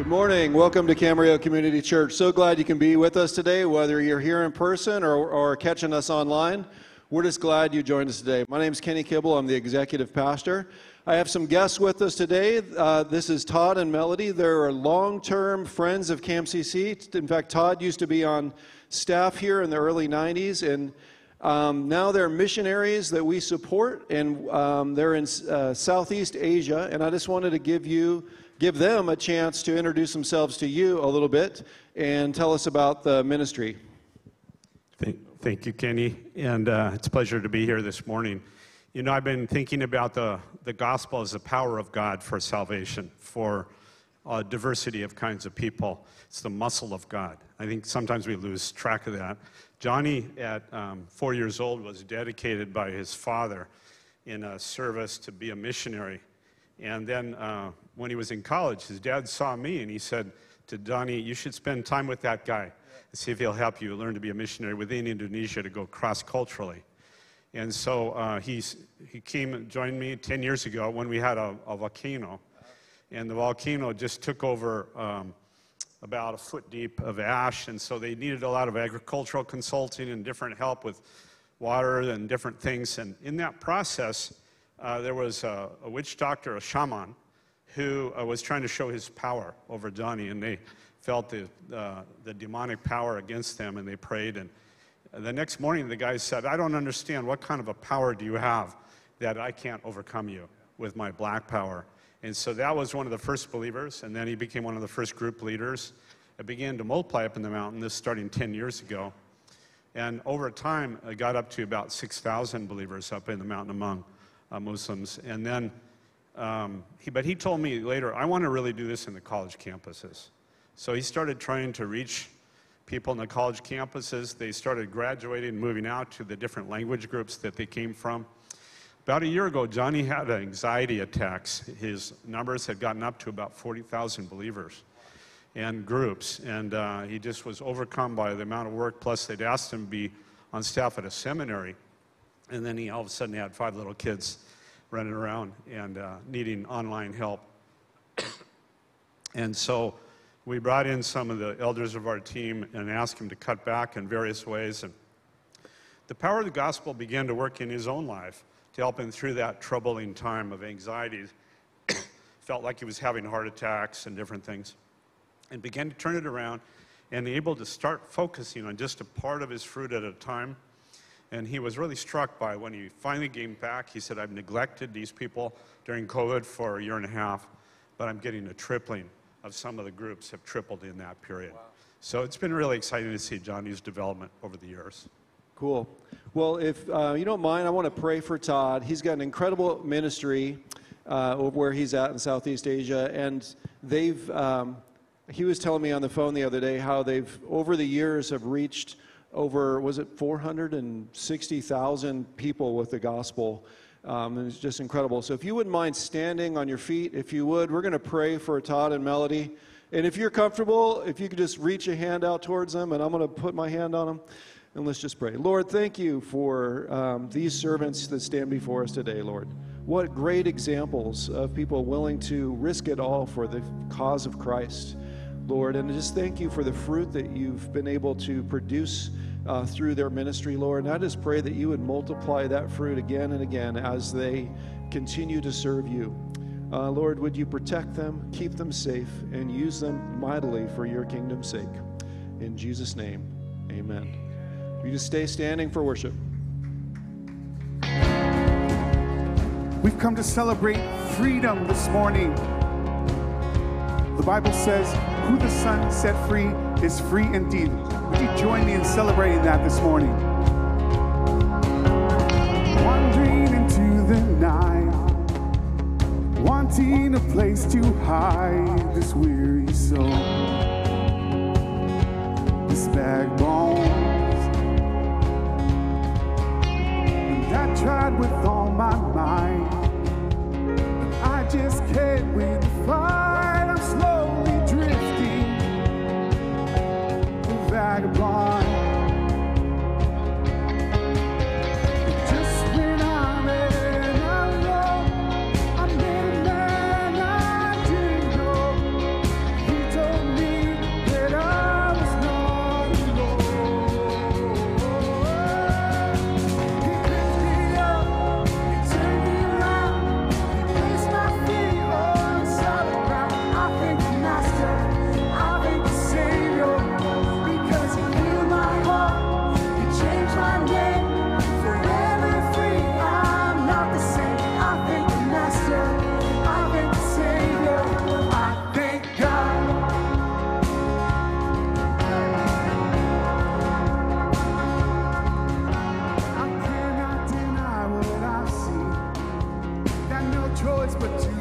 Good morning. Welcome to Camarillo Community Church. So glad you can be with us today, whether you're here in person or, or catching us online. We're just glad you joined us today. My name is Kenny Kibble. I'm the executive pastor. I have some guests with us today. Uh, this is Todd and Melody. They're long term friends of CAMCC. In fact, Todd used to be on staff here in the early 90s, and um, now they're missionaries that we support, and um, they're in uh, Southeast Asia. And I just wanted to give you, give them a chance to introduce themselves to you a little bit and tell us about the ministry. Thank, thank you, Kenny, and uh, it's a pleasure to be here this morning. You know, I've been thinking about the, the gospel as the power of God for salvation, for a diversity of kinds of people. It's the muscle of God. I think sometimes we lose track of that. Johnny, at um, four years old, was dedicated by his father in a service to be a missionary. And then uh, when he was in college, his dad saw me and he said to Johnny, You should spend time with that guy and see if he'll help you learn to be a missionary within Indonesia to go cross culturally. And so uh, he came and joined me 10 years ago when we had a, a volcano. And the volcano just took over um, about a foot deep of ash. And so they needed a lot of agricultural consulting and different help with water and different things. And in that process, uh, there was a, a, witch doctor, a shaman, who uh, was trying to show his power over Johnny. And they felt the, uh, the demonic power against them and they prayed. And the next morning, the guy said, I don't understand. What kind of a power do you have that I can't overcome you with my black power? And so that was one of the first believers, and then he became one of the first group leaders. It began to multiply up in the mountain, this starting 10 years ago. And over time, it got up to about 6,000 believers up in the mountain among uh, Muslims. And then, um, he, but he told me later, I want to really do this in the college campuses. So he started trying to reach people in the college campuses. They started graduating and moving out to the different language groups that they came from. About a year ago, Johnny had anxiety attacks. His numbers had gotten up to about 40,000 believers and groups, and uh, he just was overcome by the amount of work. Plus, they'd asked him to be on staff at a seminary, and then he all of a sudden had five little kids running around and uh, needing online help. and so we brought in some of the elders of our team and asked him to cut back in various ways. And the power of the gospel began to work in his own life to help him through that troubling time of anxiety. Felt like he was having heart attacks and different things. And began to turn it around and able to start focusing on just a part of his fruit at a time. And he was really struck by when he finally came back. He said, I've neglected these people during COVID for a year and a half, but I'm getting a tripling of some of the groups have tripled in that period. Wow. So it's been really exciting to see Johnny's development over the years. Cool. Well, if uh, you don't mind, I want to pray for Todd. He's got an incredible ministry uh, where he's at in Southeast Asia, and they've. Um, he was telling me on the phone the other day how they've over the years have reached over was it 460,000 people with the gospel um, it's just incredible. So if you wouldn't mind standing on your feet, if you would, we're going to pray for Todd and Melody. And if you're comfortable, if you could just reach a hand out towards them, and I'm going to put my hand on them. And let's just pray. Lord, thank you for um, these servants that stand before us today, Lord. What great examples of people willing to risk it all for the cause of Christ, Lord. And just thank you for the fruit that you've been able to produce uh, through their ministry, Lord. And I just pray that you would multiply that fruit again and again as they continue to serve you. Uh, Lord, would you protect them, keep them safe, and use them mightily for your kingdom's sake. In Jesus' name, amen. You just stay standing for worship. We've come to celebrate freedom this morning. The Bible says, Who the Son set free is free indeed. Would you join me in celebrating that this morning? Wandering into the night, wanting a place to hide this weary soul, this backbone. But to believe.